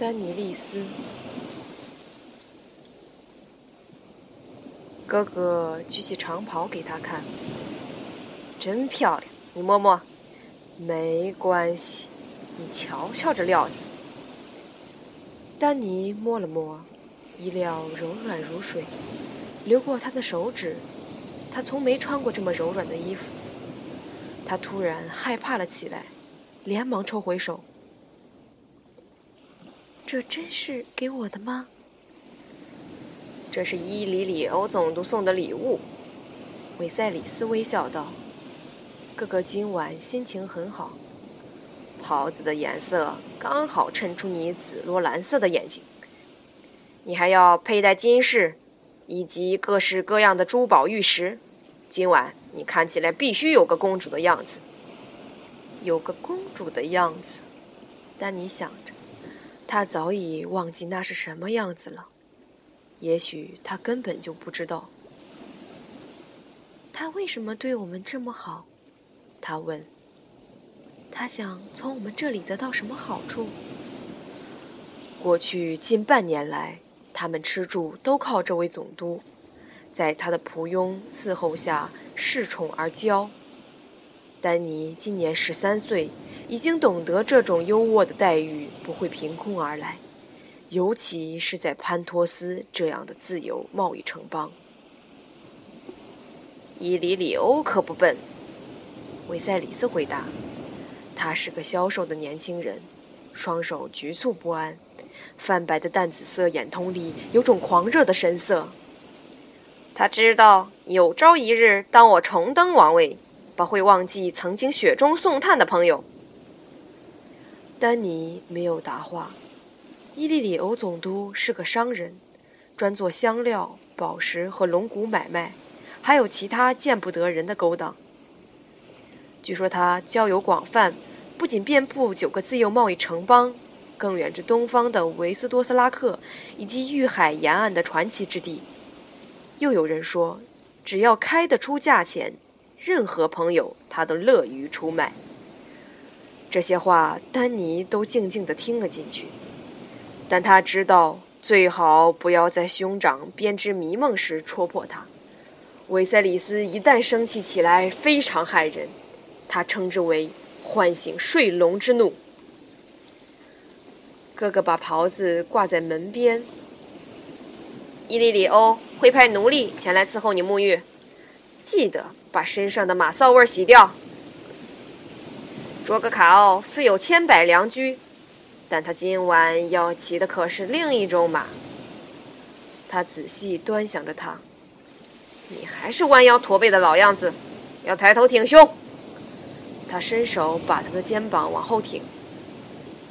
丹尼利斯。哥哥举起长袍给他看，真漂亮，你摸摸。没关系，你瞧瞧这料子。丹尼摸了摸，衣料柔软如水，流过他的手指。他从没穿过这么柔软的衣服。他突然害怕了起来，连忙抽回手。这真是给我的吗？这是伊里里欧总督送的礼物。韦塞里斯微笑道。哥哥今晚心情很好，袍子的颜色刚好衬出你紫罗兰色的眼睛。你还要佩戴金饰，以及各式各样的珠宝玉石。今晚你看起来必须有个公主的样子。有个公主的样子，丹尼想着，他早已忘记那是什么样子了。也许他根本就不知道，他为什么对我们这么好。他问：“他想从我们这里得到什么好处？”过去近半年来，他们吃住都靠这位总督，在他的仆佣伺候下恃宠而骄。丹尼今年十三岁，已经懂得这种优渥的待遇不会凭空而来，尤其是在潘托斯这样的自由贸易城邦。伊里里欧可不笨。维塞里斯回答：“他是个消瘦的年轻人，双手局促不安，泛白的淡紫色眼瞳里有种狂热的神色。他知道有朝一日，当我重登王位，不会忘记曾经雪中送炭的朋友。”丹尼没有答话。伊利里欧总督是个商人，专做香料、宝石和龙骨买卖，还有其他见不得人的勾当。据说他交友广泛，不仅遍布九个自由贸易城邦，更远至东方的维斯多斯拉克以及玉海沿岸的传奇之地。又有人说，只要开得出价钱，任何朋友他都乐于出卖。这些话，丹尼都静静地听了进去，但他知道最好不要在兄长编织迷梦时戳破他。维塞里斯一旦生气起来，非常害人。他称之为“唤醒睡龙之怒”。哥哥把袍子挂在门边。伊利里欧会派奴隶前来伺候你沐浴，记得把身上的马骚味洗掉。卓格卡奥虽有千百良驹，但他今晚要骑的可是另一种马。他仔细端详着他，你还是弯腰驼背的老样子，要抬头挺胸。他伸手把他的肩膀往后挺，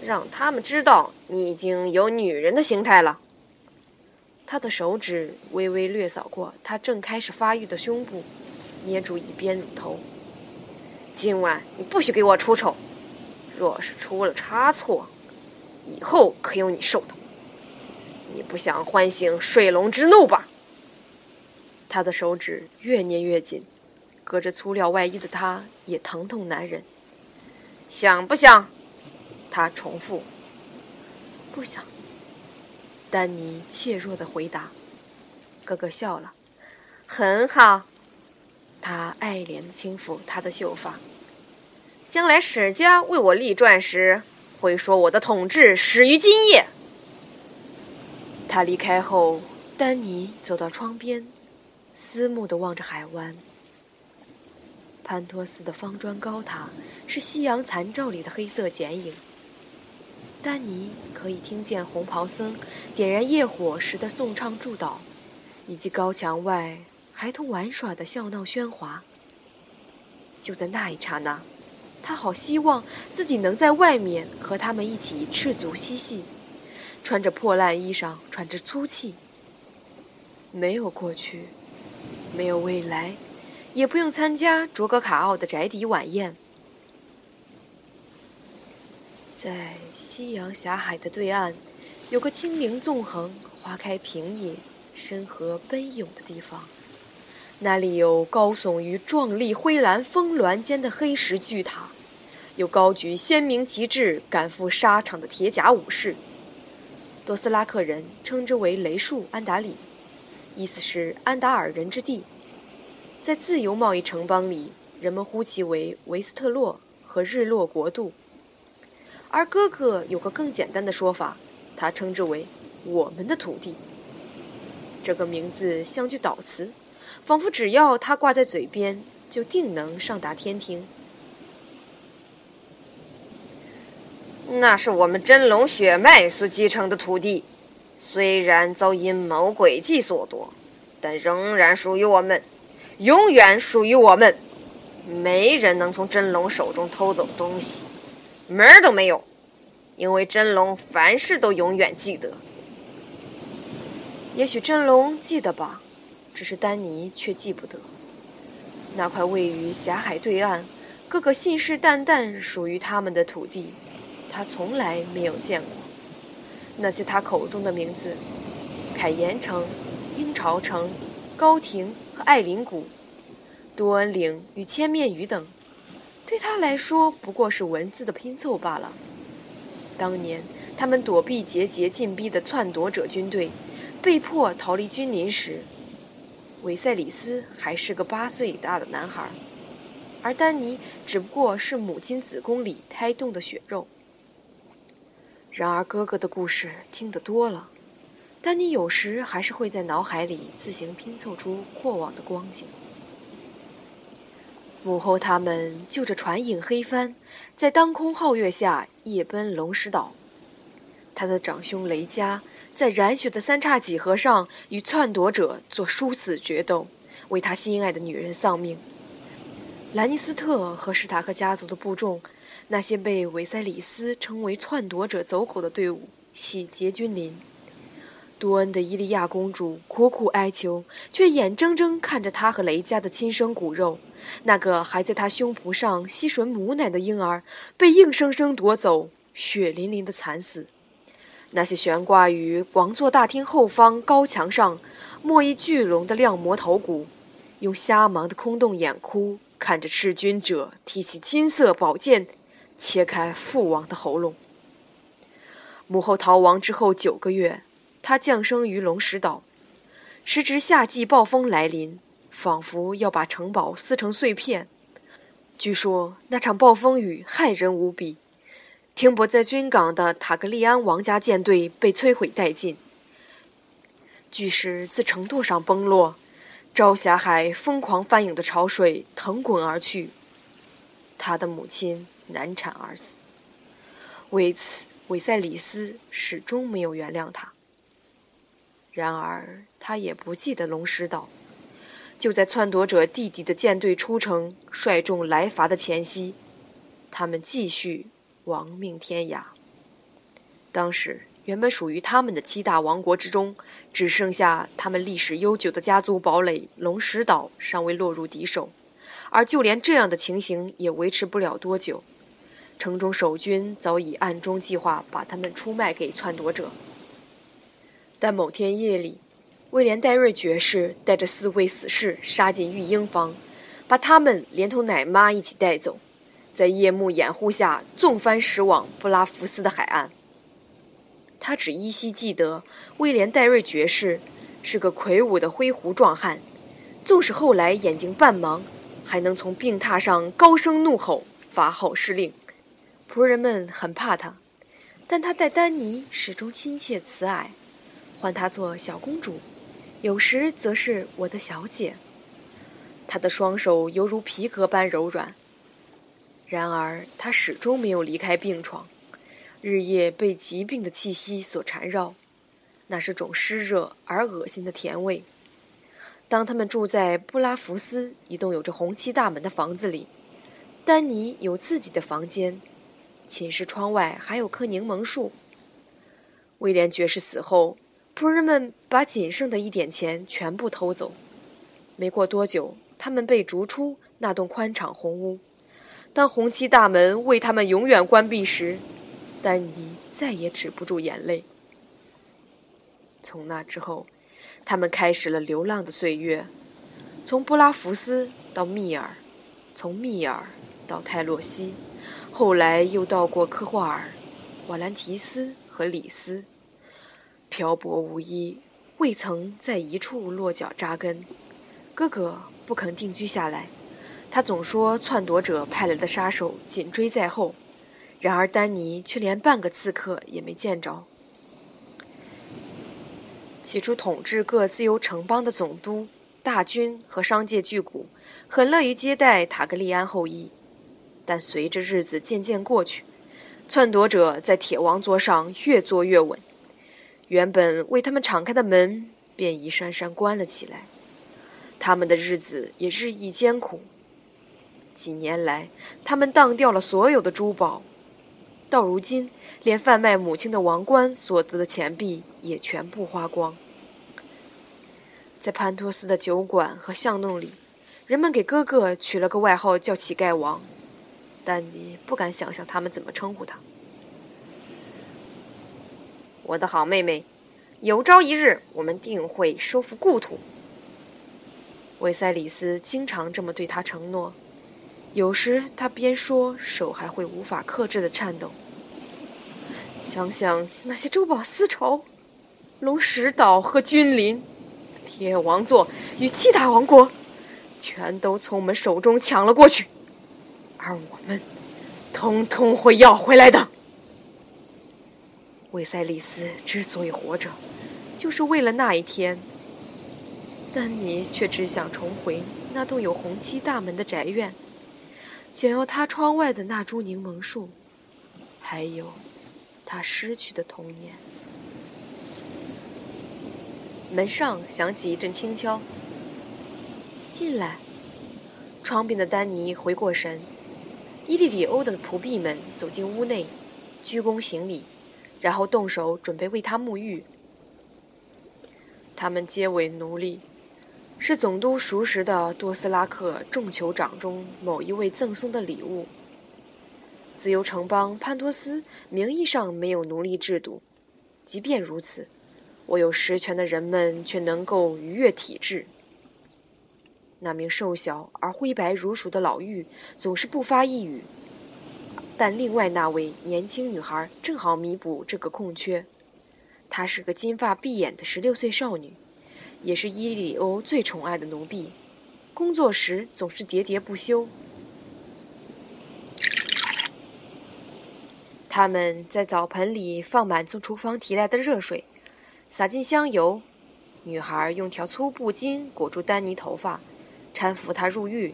让他们知道你已经有女人的形态了。他的手指微微掠扫过他正开始发育的胸部，捏住一边乳头。今晚你不许给我出丑，若是出了差错，以后可有你受的。你不想唤醒水龙之怒吧？他的手指越捏越紧。隔着粗料外衣的他也疼痛难忍。想不想？他重复。不想。丹尼怯弱的回答。哥哥笑了。很好。他爱怜的轻抚她的秀发。将来史家为我立传时，会说我的统治始于今夜。他离开后，丹尼走到窗边，思慕的望着海湾。潘托斯的方砖高塔是夕阳残照里的黑色剪影。丹尼可以听见红袍僧点燃业火时的颂唱祝祷，以及高墙外孩童玩耍的笑闹喧哗。就在那一刹那，他好希望自己能在外面和他们一起赤足嬉戏，穿着破烂衣裳，喘着粗气。没有过去，没有未来。也不用参加卓格卡奥的宅邸晚宴。在夕阳狭海的对岸，有个青灵纵横、花开平野、深河奔涌的地方。那里有高耸于壮丽灰蓝峰峦间的黑石巨塔，有高举鲜明旗帜赶赴沙场的铁甲武士。多斯拉克人称之为雷树安达里，意思是安达尔人之地。在自由贸易城邦里，人们呼其为维斯特洛和日落国度。而哥哥有个更简单的说法，他称之为我们的土地。这个名字像句祷词，仿佛只要他挂在嘴边，就定能上达天庭。那是我们真龙血脉所继承的土地，虽然遭阴谋诡计所夺，但仍然属于我们，永远属于我们。没人能从真龙手中偷走东西，门儿都没有，因为真龙凡事都永远记得。也许真龙记得吧，只是丹尼却记不得。那块位于狭海对岸、哥哥信誓旦旦属于他们的土地。他从来没有见过那些他口中的名字：凯岩城、鹰巢城、高亭和艾林谷、多恩岭与千面鱼等，对他来说不过是文字的拼凑罢了。当年他们躲避节节进逼的篡夺者军队，被迫逃离君临时，韦塞里斯还是个八岁大的男孩，而丹尼只不过是母亲子宫里胎动的血肉。然而，哥哥的故事听得多了，丹尼有时还是会在脑海里自行拼凑出过往的光景。母后他们就着船影黑帆，在当空皓月下夜奔龙石岛。他的长兄雷加在染血的三叉戟河上与篡夺者做殊死决斗，为他心爱的女人丧命。兰尼斯特和史塔克家族的部众。那些被韦塞里斯称为篡夺者走狗的队伍洗劫君临，多恩的伊利亚公主苦苦哀求，却眼睁睁看着他和雷家的亲生骨肉，那个还在他胸脯上吸吮母奶的婴儿，被硬生生夺走，血淋淋的惨死。那些悬挂于王座大厅后方高墙上莫一巨龙的亮魔头骨，用瞎盲的空洞眼哭看着弑君者提起金色宝剑。切开父王的喉咙。母后逃亡之后九个月，他降生于龙石岛。时值夏季暴风来临，仿佛要把城堡撕成碎片。据说那场暴风雨骇人无比，停泊在军港的塔格利安王家舰队被摧毁殆尽，巨石自城垛上崩落，朝霞海疯狂翻涌的潮水腾滚而去。他的母亲。难产而死。为此，韦塞里斯始终没有原谅他。然而，他也不记得龙石岛。就在篡夺者弟弟的舰队出城率众来伐的前夕，他们继续亡命天涯。当时，原本属于他们的七大王国之中，只剩下他们历史悠久的家族堡垒龙石岛尚未落入敌手，而就连这样的情形也维持不了多久。城中守军早已暗中计划把他们出卖给篡夺者，但某天夜里，威廉·戴瑞爵士带着四位死士杀进育婴房，把他们连同奶妈一起带走，在夜幕掩护下纵帆驶往布拉福斯的海岸。他只依稀记得，威廉·戴瑞爵士是个魁梧的灰胡壮汉，纵使后来眼睛半盲，还能从病榻上高声怒吼，发号施令。仆人们很怕他，但他待丹尼始终亲切慈爱，唤她做小公主，有时则是我的小姐。他的双手犹如皮革般柔软。然而，他始终没有离开病床，日夜被疾病的气息所缠绕，那是种湿热而恶心的甜味。当他们住在布拉福斯一栋有着红漆大门的房子里，丹尼有自己的房间。寝室窗外还有棵柠檬树。威廉爵士死后，仆人们把仅剩的一点钱全部偷走。没过多久，他们被逐出那栋宽敞红屋。当红漆大门为他们永远关闭时，丹尼再也止不住眼泪。从那之后，他们开始了流浪的岁月，从布拉福斯到密尔，从密尔到泰洛西。后来又到过科霍尔、瓦兰提斯和里斯，漂泊无依，未曾在一处落脚扎根。哥哥不肯定居下来，他总说篡夺者派来的杀手紧追在后，然而丹尼却连半个刺客也没见着。起初，统治各自由城邦的总督、大军和商界巨贾很乐于接待塔格利安后裔，但随着日子渐渐过去，篡夺者在铁王座上越坐越稳，原本为他们敞开的门便一扇扇关了起来。他们的日子也日益艰苦。几年来，他们当掉了所有的珠宝，到如今，连贩卖母亲的王冠所得的钱币也全部花光。在潘托斯的酒馆和巷弄里，人们给哥哥取了个外号叫“乞丐王”，但你不敢想象他们怎么称呼他。我的好妹妹，有朝一日，我们定会收复故土。维塞里斯经常这么对他承诺，有时他边说，手还会无法克制的颤抖。想想那些珠宝丝绸、龙石岛和君临、铁王座与七大王国，全都从我们手中抢了过去，而我们，通通会要回来的。维塞里斯之所以活着，就是为了那一天。丹尼却只想重回那栋有红漆大门的宅院，想要他窗外的那株柠檬树，还有他失去的童年。门上响起一阵轻敲。进来。窗边的丹尼回过神，伊利里欧的仆婢们走进屋内，鞠躬行礼，然后动手准备为他沐浴。他们皆为奴隶。是总督熟识的多斯拉克众酋长中某一位赠送的礼物。自由城邦潘托斯名义上没有奴隶制度，即便如此，握有实权的人们却能够逾越体制。那名瘦小而灰白如鼠的老妪总是不发一语，但另外那位年轻女孩正好弥补这个空缺。她是个金发碧眼的十六岁少女。也是伊里欧最宠爱的奴婢，工作时总是喋喋不休。他们在澡盆里放满从厨房提来的热水，撒进香油。女孩用条粗布巾裹住丹尼头发，搀扶他入浴。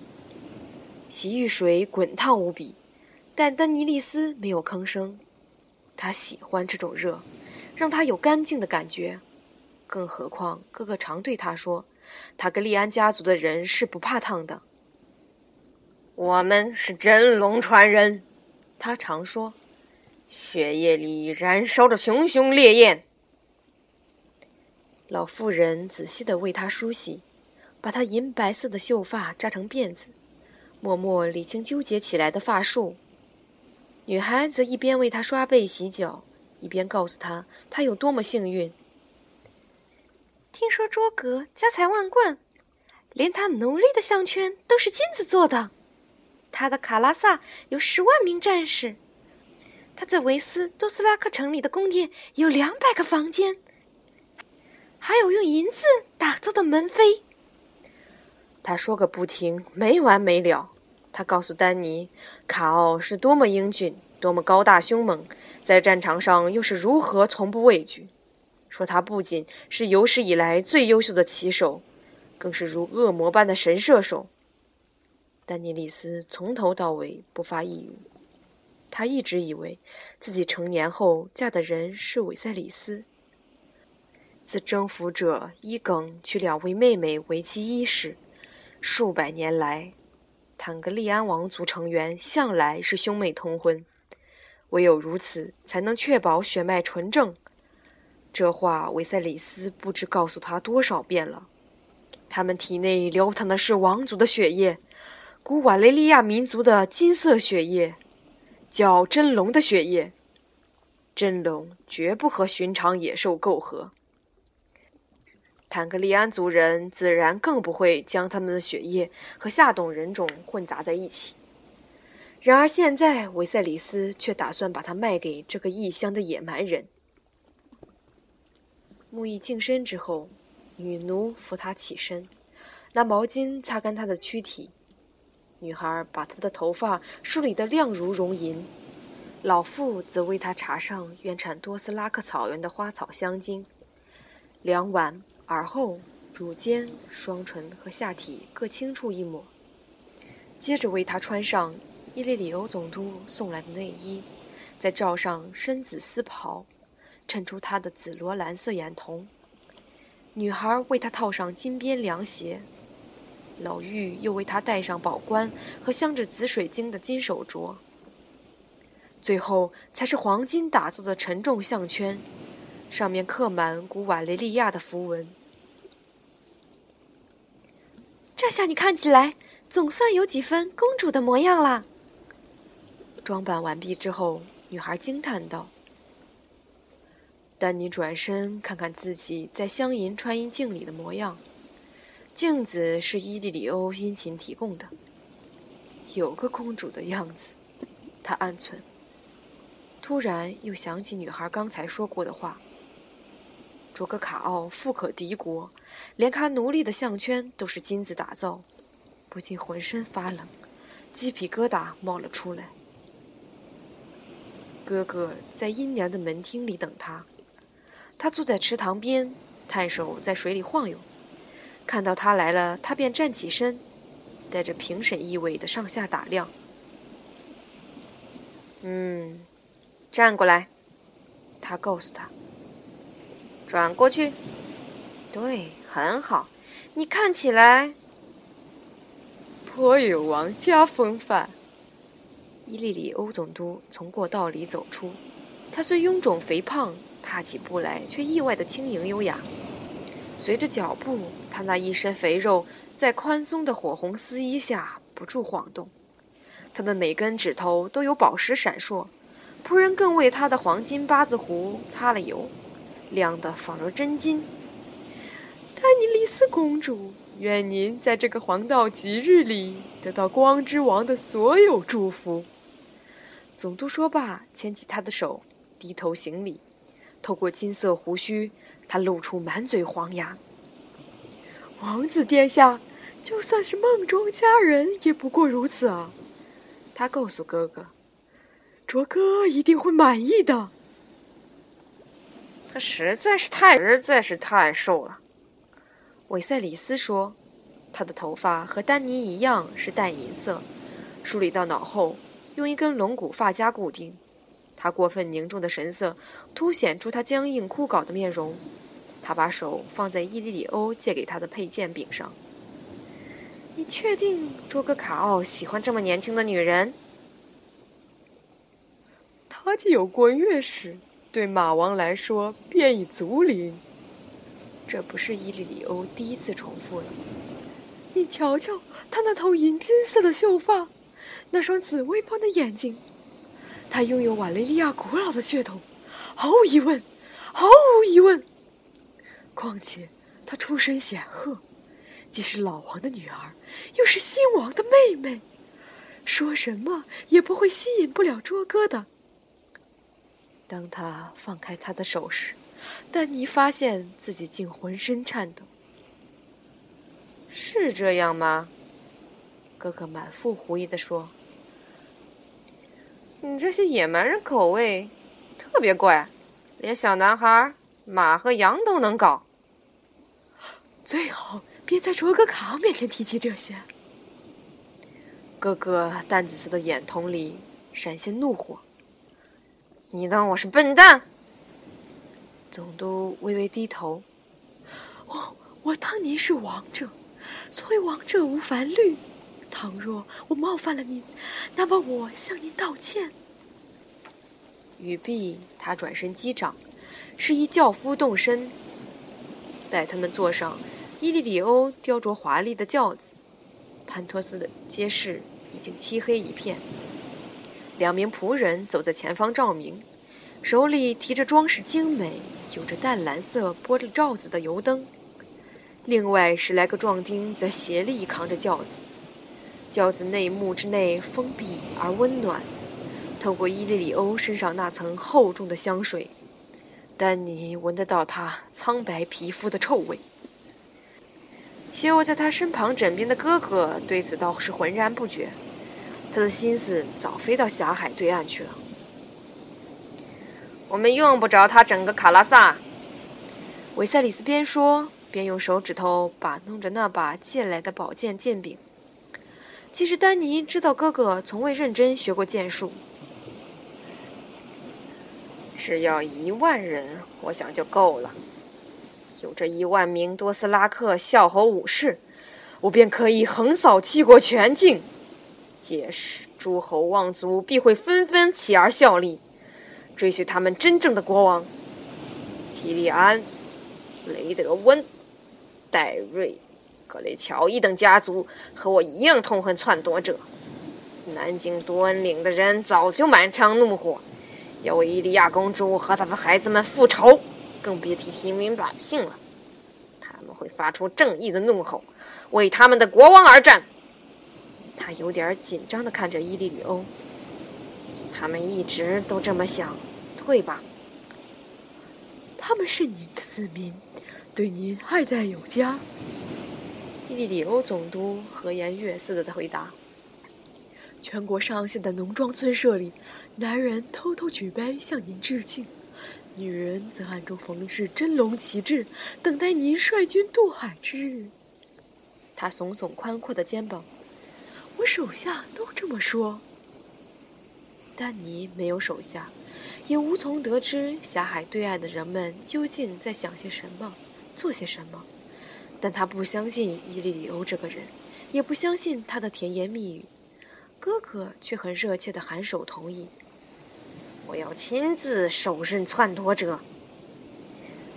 洗浴水滚烫无比，但丹尼利斯没有吭声。他喜欢这种热，让他有干净的感觉。更何况，哥哥常对他说：“塔格利安家族的人是不怕烫的。”我们是真龙传人，他常说，血液里燃烧着熊熊烈焰。老妇人仔细的为他梳洗，把他银白色的秀发扎成辫子，默默理清纠结起来的发束。女孩则一边为他刷背洗脚，一边告诉他他有多么幸运。听说卓格家财万贯，连他奴隶的项圈都是金子做的。他的卡拉萨有十万名战士，他在维斯多斯拉克城里的宫殿有两百个房间，还有用银子打造的门扉。他说个不停，没完没了。他告诉丹尼，卡奥是多么英俊，多么高大凶猛，在战场上又是如何从不畏惧。说他不仅是有史以来最优秀的骑手，更是如恶魔般的神射手。丹尼里斯从头到尾不发一语，他一直以为自己成年后嫁的人是韦塞里斯。自征服者伊耿娶两位妹妹为妻伊始，数百年来，坦格利安王族成员向来是兄妹通婚，唯有如此，才能确保血脉纯正。这话维塞里斯不知告诉他多少遍了。他们体内流淌的是王族的血液，古瓦雷利亚民族的金色血液，叫真龙的血液。真龙绝不和寻常野兽媾和。坦格利安族人自然更不会将他们的血液和下等人种混杂在一起。然而现在，维塞里斯却打算把它卖给这个异乡的野蛮人。沐浴净身之后，女奴扶她起身，拿毛巾擦干她的躯体。女孩把她的头发梳理得亮如熔银，老妇则为她搽上原产多斯拉克草原的花草香精。两腕、耳后、乳尖、双唇和下体各轻触一抹，接着为她穿上伊利里欧总督送来的内衣，再罩上深紫丝袍。衬出她的紫罗兰色眼瞳。女孩为她套上金边凉鞋，老妪又为她戴上宝冠和镶着紫水晶的金手镯。最后才是黄金打造的沉重项圈，上面刻满古瓦雷利亚的符文。这下你看起来总算有几分公主的模样了。装扮完毕之后，女孩惊叹道。丹尼转身看看自己在镶银穿衣镜里的模样，镜子是伊利里欧殷勤提供的，有个公主的样子，他暗存。突然又想起女孩刚才说过的话：卓格卡奥富可敌国，连他奴隶的项圈都是金子打造，不禁浑身发冷，鸡皮疙瘩冒了出来。哥哥在阴凉的门厅里等他。他坐在池塘边，探手在水里晃悠。看到他来了，他便站起身，带着评审意味的上下打量。嗯，站过来，他告诉他。转过去，对，很好。你看起来颇有王家风范。伊利里欧总督从过道里走出，他虽臃肿肥胖。踏起步来却意外的轻盈优雅，随着脚步，他那一身肥肉在宽松的火红丝衣下不住晃动。他的每根指头都有宝石闪烁，仆人更为他的黄金八字胡擦了油，亮得仿若真金。丹尼丽斯公主，愿您在这个黄道吉日里得到光之王的所有祝福。总督说罢，牵起他的手，低头行礼。透过金色胡须，他露出满嘴黄牙。王子殿下，就算是梦中佳人，也不过如此啊！他告诉哥哥：“卓哥一定会满意的。”他实在是太实在是太瘦了。韦塞里斯说：“他的头发和丹尼一样是淡银色，梳理到脑后，用一根龙骨发夹固定。”他过分凝重的神色凸显出他僵硬枯槁的面容。他把手放在伊利里欧借给他的佩剑柄上。你确定卓格卡奥喜欢这么年轻的女人？他既有过月史，对马王来说便已足灵。这不是伊利里欧第一次重复了。你瞧瞧他那头银金色的秀发，那双紫微般的眼睛。他拥有瓦雷利亚古老的血统，毫无疑问，毫无疑问。况且他出身显赫，既是老王的女儿，又是新王的妹妹，说什么也不会吸引不了卓哥的。当他放开他的手时，丹尼发现自己竟浑身颤抖。是这样吗？哥哥满腹狐疑地说。你这些野蛮人口味特别怪，连小男孩马和羊都能搞。最好别在卓格卡面前提起这些。哥哥淡紫色的眼瞳里闪现怒火。你当我是笨蛋？总督微微低头。我我当您是王者，所谓王者无凡虑。倘若我冒犯了您，那么我向您道歉。语毕，他转身击掌，示意轿夫动身，带他们坐上伊利里欧雕琢华丽的轿子。潘托斯的街市已经漆黑一片，两名仆人走在前方照明，手里提着装饰精美、有着淡蓝色玻璃罩子的油灯。另外十来个壮丁则协力扛着轿子。轿子内幕之内封闭而温暖，透过伊利里欧身上那层厚重的香水，丹尼闻得到他苍白皮肤的臭味。斜卧在他身旁枕边的哥哥对此倒是浑然不觉，他的心思早飞到狭海对岸去了。我们用不着他整个卡拉萨。维赛里斯边说边用手指头把弄着那把借来的宝剑剑柄。其实丹尼知道哥哥从未认真学过剑术。只要一万人，我想就够了。有这一万名多斯拉克孝侯武士，我便可以横扫七国全境。届时，诸侯望族必会纷纷起而效力，追随他们真正的国王提利安、雷德温、戴瑞、格雷乔伊等家族，和我一样痛恨篡夺者。南京多恩岭的人早就满腔怒火。要为伊利亚公主和她的孩子们复仇，更别提平民百姓了。他们会发出正义的怒吼，为他们的国王而战。他有点紧张地看着伊利里欧。他们一直都这么想，对吧？他们是您的子民，对您爱戴有加。伊利里欧总督和颜悦色的回答。全国上下的农庄村舍里，男人偷偷举杯向您致敬，女人则暗中缝制真龙旗帜，等待您率军渡海之日。他耸耸宽阔的肩膀，我手下都这么说。丹尼没有手下，也无从得知狭海对岸的人们究竟在想些什么，做些什么。但他不相信伊利里欧这个人，也不相信他的甜言蜜语。哥哥却很热切地颔首同意。我要亲自手刃篡夺者。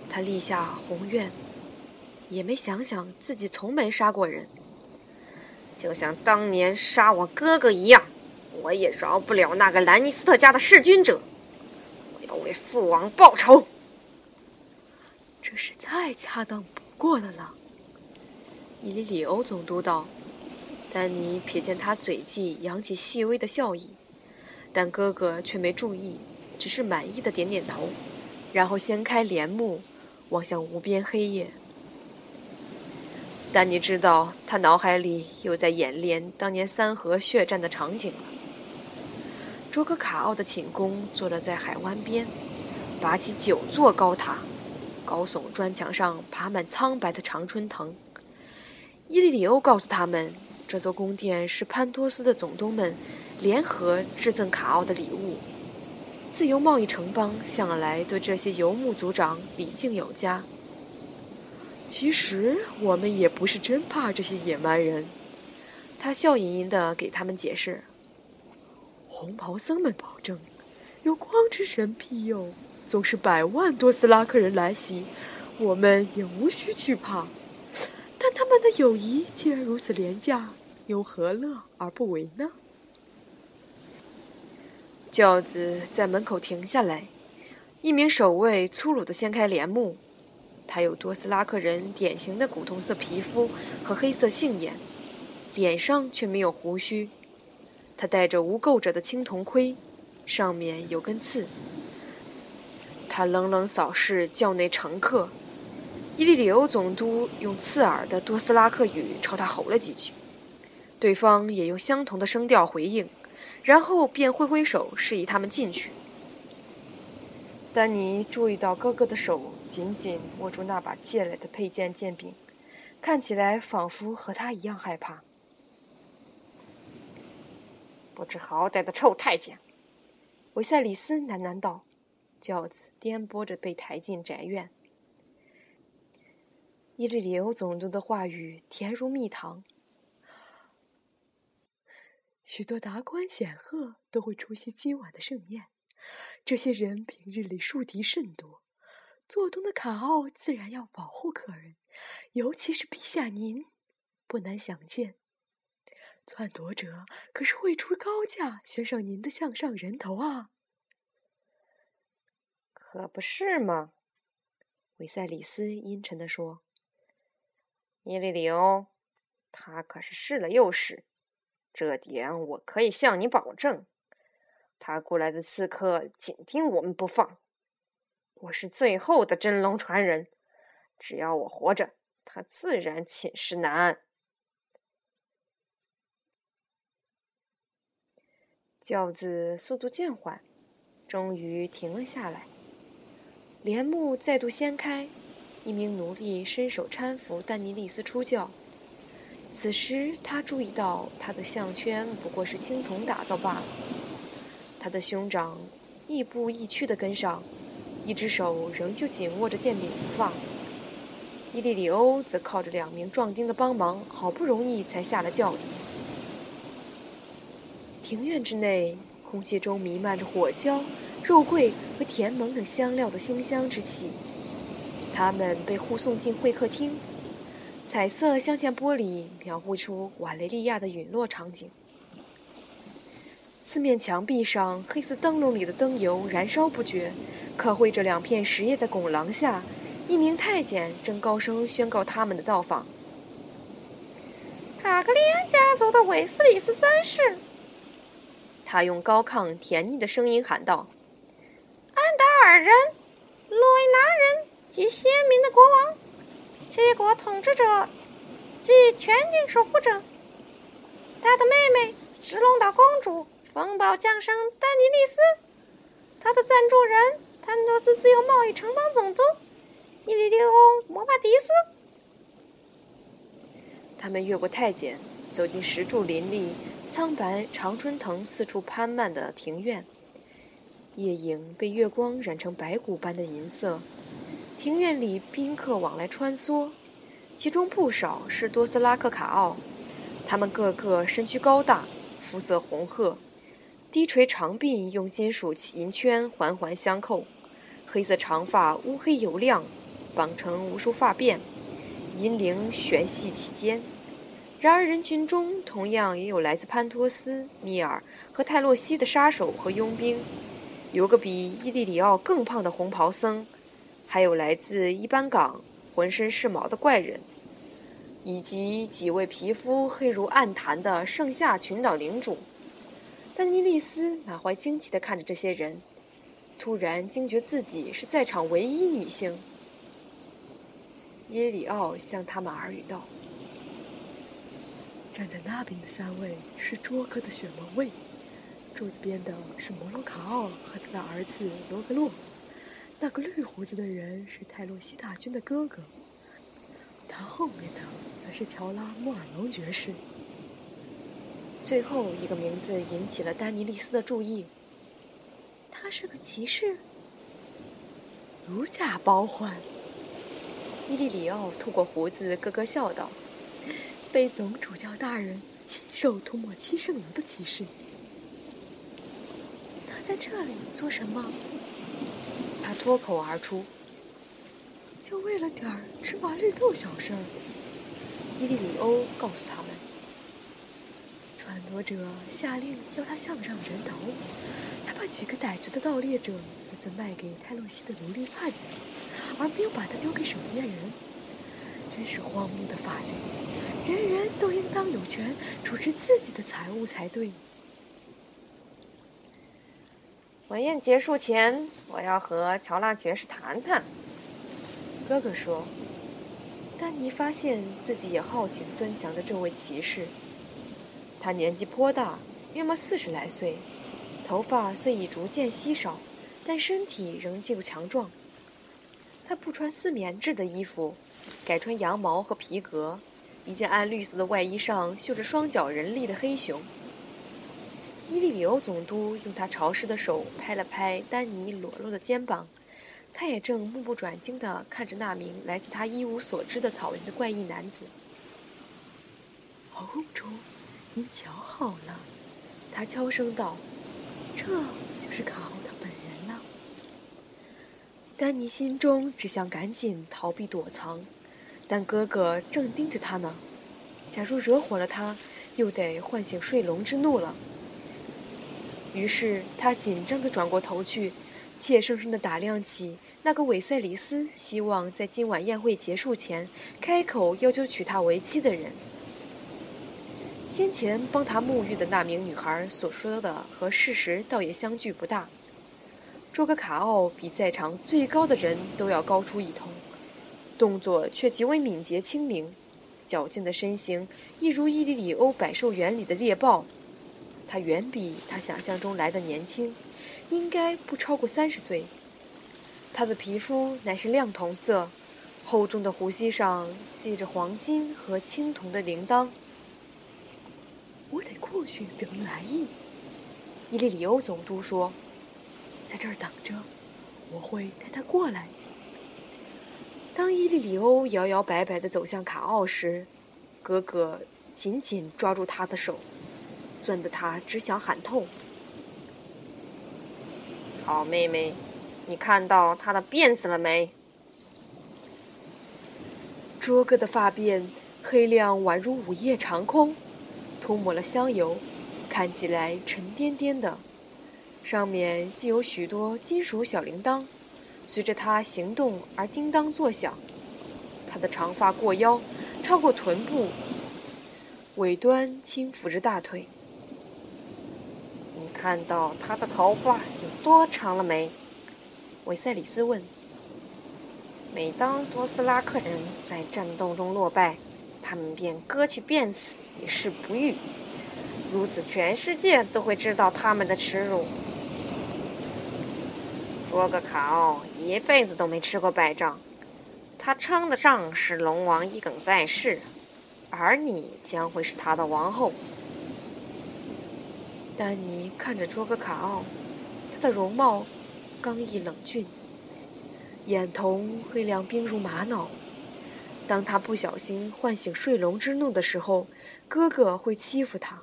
他立下宏愿，也没想想自己从没杀过人，就像当年杀我哥哥一样，我也饶不了那个兰尼斯特家的弑君者。我要为父王报仇。这是再恰当不过的了。伊里里欧总督道。丹尼瞥见他嘴际扬起细微的笑意，但哥哥却没注意，只是满意的点点头，然后掀开帘幕，望向无边黑夜。丹尼知道，他脑海里又在演练当年三河血战的场景了。卓格卡奥的寝宫坐落在海湾边，拔起九座高塔，高耸砖墙上爬满苍白的常春藤。伊利里欧告诉他们。这座宫殿是潘托斯的总督们联合致赠卡奥的礼物。自由贸易城邦向来对这些游牧族长礼敬有加。其实我们也不是真怕这些野蛮人，他笑吟吟地给他们解释。红袍僧们保证，有光之神庇佑，纵是百万多斯拉克人来袭，我们也无需惧怕。他们的友谊既然如此廉价，又何乐而不为呢？轿子在门口停下来，一名守卫粗鲁地掀开帘幕。他有多斯拉克人典型的古铜色皮肤和黑色杏眼，脸上却没有胡须。他戴着无垢者的青铜盔，上面有根刺。他冷冷扫视轿内乘客。伊利里欧总督用刺耳的多斯拉克语朝他吼了几句。对方也用相同的声调回应，然后便挥挥手示意他们进去。丹尼注意到哥哥的手紧紧握住那把借来的佩剑剑柄，看起来仿佛和他一样害怕。不知好歹的臭太监，维赛里斯喃喃道。轿子颠簸着被抬进宅院。伊利里欧总督的话语甜如蜜糖。许多达官显赫都会出席今晚的盛宴，这些人平日里树敌甚多。做东的卡奥自然要保护客人，尤其是陛下您，不难想见。篡夺者可是会出高价悬赏您的项上人头啊！可不是嘛？维赛里斯阴沉地说：“伊利里欧，他可是试了又试。”这点我可以向你保证，他雇来的刺客紧盯我们不放。我是最后的真龙传人，只要我活着，他自然寝食难安。轿子速度渐缓，终于停了下来。帘幕再度掀开，一名奴隶伸手搀扶丹尼利斯出轿。此时，他注意到他的项圈不过是青铜打造罢了。他的兄长亦步亦趋地跟上，一只手仍旧紧握着剑柄不放。伊利里欧则靠着两名壮丁的帮忙，好不容易才下了轿子。庭院之内，空气中弥漫着火焦、肉桂和甜檬等香料的馨香之气。他们被护送进会客厅，彩色镶嵌玻璃描绘出瓦雷利亚的陨落场景。四面墙壁上，黑色灯笼里的灯油燃烧不绝，刻绘着两片石叶在拱廊下。一名太监正高声宣告他们的到访。卡格利安家族的韦斯里斯三世。他用高亢甜腻的声音喊道：“安达尔人，洛伊拿人及先民的国王，七国统治者及全境守护者。他的妹妹石龙岛公主，风暴降生丹尼利斯。他的赞助人潘多斯自由贸易城邦总督伊利利欧魔法迪斯。他们越过太监，走进石柱林立。苍白常春藤四处攀漫的庭院，夜影被月光染成白骨般的银色。庭院里宾客往来穿梭，其中不少是多斯拉克卡奥，他们个个身躯高大，肤色红褐，低垂长鬓用金属银圈环环相扣，黑色长发乌黑油亮，绑成无数发辫，银铃悬系其间。然而，人群中同样也有来自潘托斯、米尔和泰洛西的杀手和佣兵，有个比伊利里奥更胖的红袍僧，还有来自伊班港浑身是毛的怪人，以及几位皮肤黑如暗潭的盛夏群岛领主。丹尼利斯满怀惊奇地看着这些人，突然惊觉自己是在场唯一女性。耶里奥向他们耳语道。站在那边的三位是卓克的血盟卫，柱子边的是摩洛卡奥和他的儿子罗格洛，那个绿胡子的人是泰洛西大军的哥哥，他后面的则是乔拉莫尔农爵士。最后一个名字引起了丹尼利斯的注意，他是个骑士，如假包换。伊利里奥吐过胡子，咯咯笑道。被总主教大人亲手涂抹七圣油的骑士，他在这里做什么？脱口而出：“就为了点芝麻绿豆小事儿。”伊利里欧告诉他们：“篡夺者下令要他项上人头，他把几个逮着的盗猎者私自卖给泰洛西的奴隶贩子，而没有把他交给守夜人，真是荒谬的法律。”人人都应当有权处置自己的财物才对。晚宴结束前，我要和乔拉爵士谈谈。哥哥说。丹尼发现自己也好奇地端详着这位骑士。他年纪颇大，约莫四十来岁，头发虽已逐渐稀少，但身体仍旧强壮。他不穿丝棉质的衣服，改穿羊毛和皮革。一件暗绿色的外衣上绣着双脚人立的黑熊。伊利里欧总督用他潮湿的手拍了拍丹尼裸露的肩膀，他也正目不转睛地看着那名来自他一无所知的草原的怪异男子。侯公主，您瞧好了，他悄声道：“这就是卡奥他本人呢。”丹尼心中只想赶紧逃避躲藏。但哥哥正盯着他呢，假如惹火了他，又得唤醒睡龙之怒了。于是他紧张地转过头去，怯生生地打量起那个韦塞里斯希望在今晚宴会结束前开口要求娶她为妻的人。先前帮他沐浴的那名女孩所说的和事实倒也相距不大。卓格卡奥比在场最高的人都要高出一头，动作却极为敏捷轻灵，矫健的身形一如伊利里欧百兽园里的猎豹。他远比他想象中来的年轻，应该不超过三十岁。他的皮肤乃是亮铜色，厚重的胡须上系着黄金和青铜的铃铛。我得过去表明来意。伊利里欧总督说：“在这儿等着，我会带他过来。”当伊利里欧摇摇摆摆地走向卡奥时，哥哥紧紧抓住他的手。攥得他只想喊痛。好妹妹，你看到他的辫子了没？卓哥的发辫黑亮宛如午夜长空，涂抹了香油，看起来沉甸甸的。上面系有许多金属小铃铛，随着他行动而叮当作响。他的长发过腰，超过臀部，尾端轻抚着大腿。看到他的头发有多长了没？维塞里斯问。每当多斯拉克人在战斗中落败，他们便割去辫子以示不育，如此全世界都会知道他们的耻辱。卓格卡奥一辈子都没吃过败仗，他称得上是龙王一梗在世，而你将会是他的王后。丹尼看着卓格卡奥，他的容貌刚毅冷峻，眼瞳黑亮冰如玛瑙。当他不小心唤醒睡龙之怒的时候，哥哥会欺负他，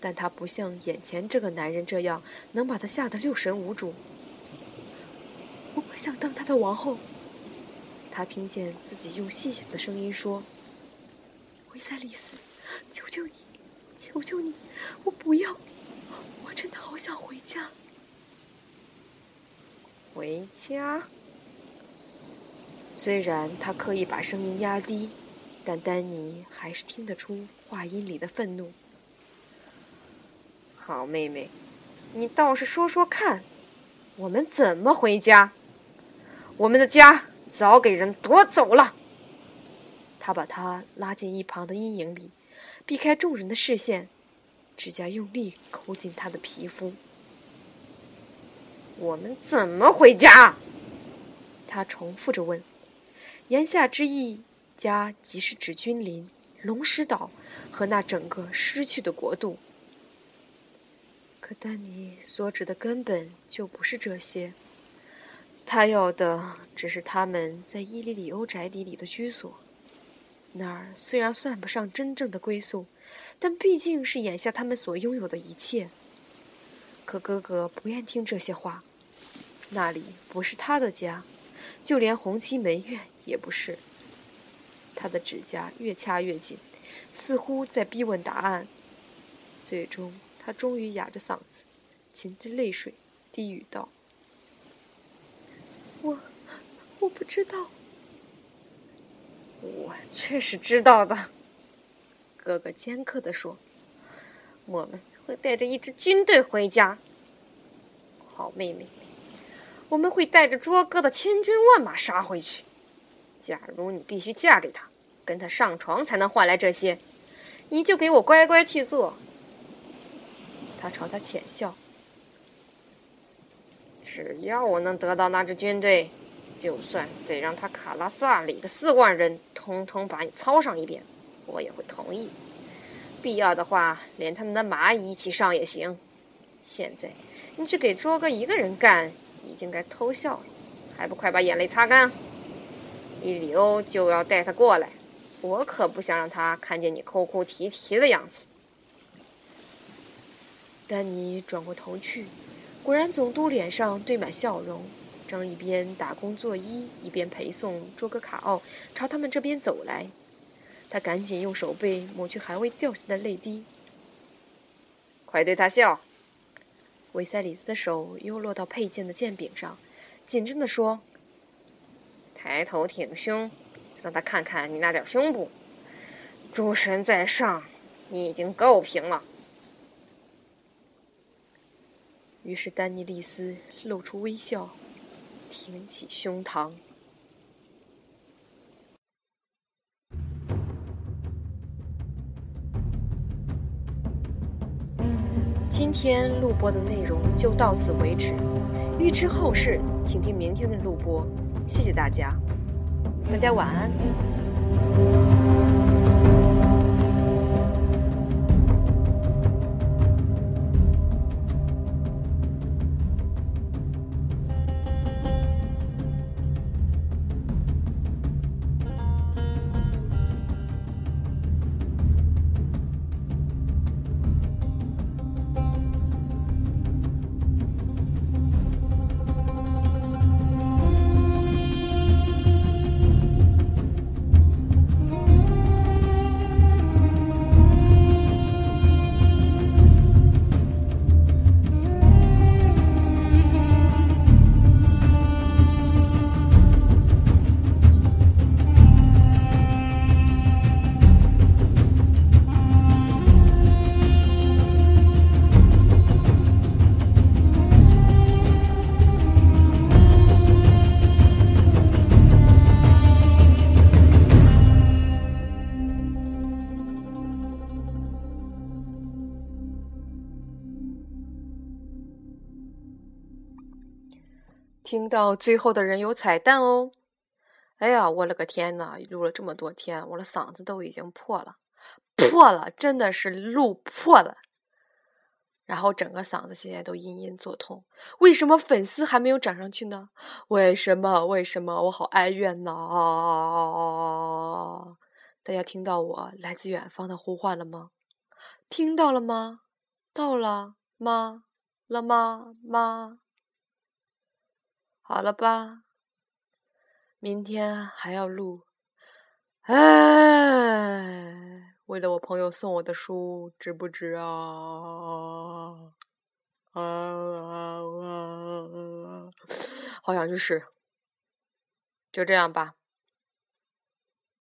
但他不像眼前这个男人这样能把他吓得六神无主。我不想当他的王后。他听见自己用细小的声音说：“维塞利斯，求求你，求求你，我不要。”我真的好想回家。回家。虽然他刻意把声音压低，但丹尼还是听得出话音里的愤怒。好妹妹，你倒是说说看，我们怎么回家？我们的家早给人夺走了。他把他拉进一旁的阴影里，避开众人的视线。指甲用力抠进他的皮肤。我们怎么回家？他重复着问。言下之意，家即是指君临、龙石岛和那整个失去的国度。可丹尼所指的根本就不是这些。他要的只是他们在伊利里欧宅邸里的居所。那儿虽然算不上真正的归宿。但毕竟是眼下他们所拥有的一切。可哥哥不愿听这些话，那里不是他的家，就连红旗门院也不是。他的指甲越掐越紧，似乎在逼问答案。最终，他终于哑着嗓子，噙着泪水，低语道：“我，我不知道。我却是知道的。”哥哥尖刻地说：“我们会带着一支军队回家。好妹妹，我们会带着卓哥的千军万马杀回去。假如你必须嫁给他，跟他上床才能换来这些，你就给我乖乖去做。”他朝他浅笑：“只要我能得到那支军队，就算得让他卡拉萨里的四万人通通把你操上一遍。”我也会同意，必要的话，连他们的马一起上也行。现在你只给卓哥一个人干，已经该偷笑了，还不快把眼泪擦干？伊里欧就要带他过来，我可不想让他看见你哭哭啼啼的样子。丹尼转过头去，果然总督脸上堆满笑容，正一边打工作揖，一边陪送卓格卡奥朝他们这边走来。他赶紧用手背抹去还未掉下的泪滴。快对他笑！维塞里斯的手又落到佩剑的剑柄上，紧张地说：“抬头挺胸，让他看看你那点胸部。诸神在上，你已经够平了。”于是丹尼利斯露出微笑，挺起胸膛。今天录播的内容就到此为止，欲知后事，请听明天的录播。谢谢大家，大家晚安。到最后的人有彩蛋哦！哎呀，我了个天呐！录了这么多天，我的嗓子都已经破了，破了，真的是录破了。然后整个嗓子现在都隐隐作痛。为什么粉丝还没有涨上去呢？为什么？为什么？我好哀怨呐！大家听到我来自远方的呼唤了吗？听到了吗？到了吗？了吗？吗？好了吧，明天还要录。哎，为了我朋友送我的书，值不值啊？啊啊啊！好想去试，就这样吧。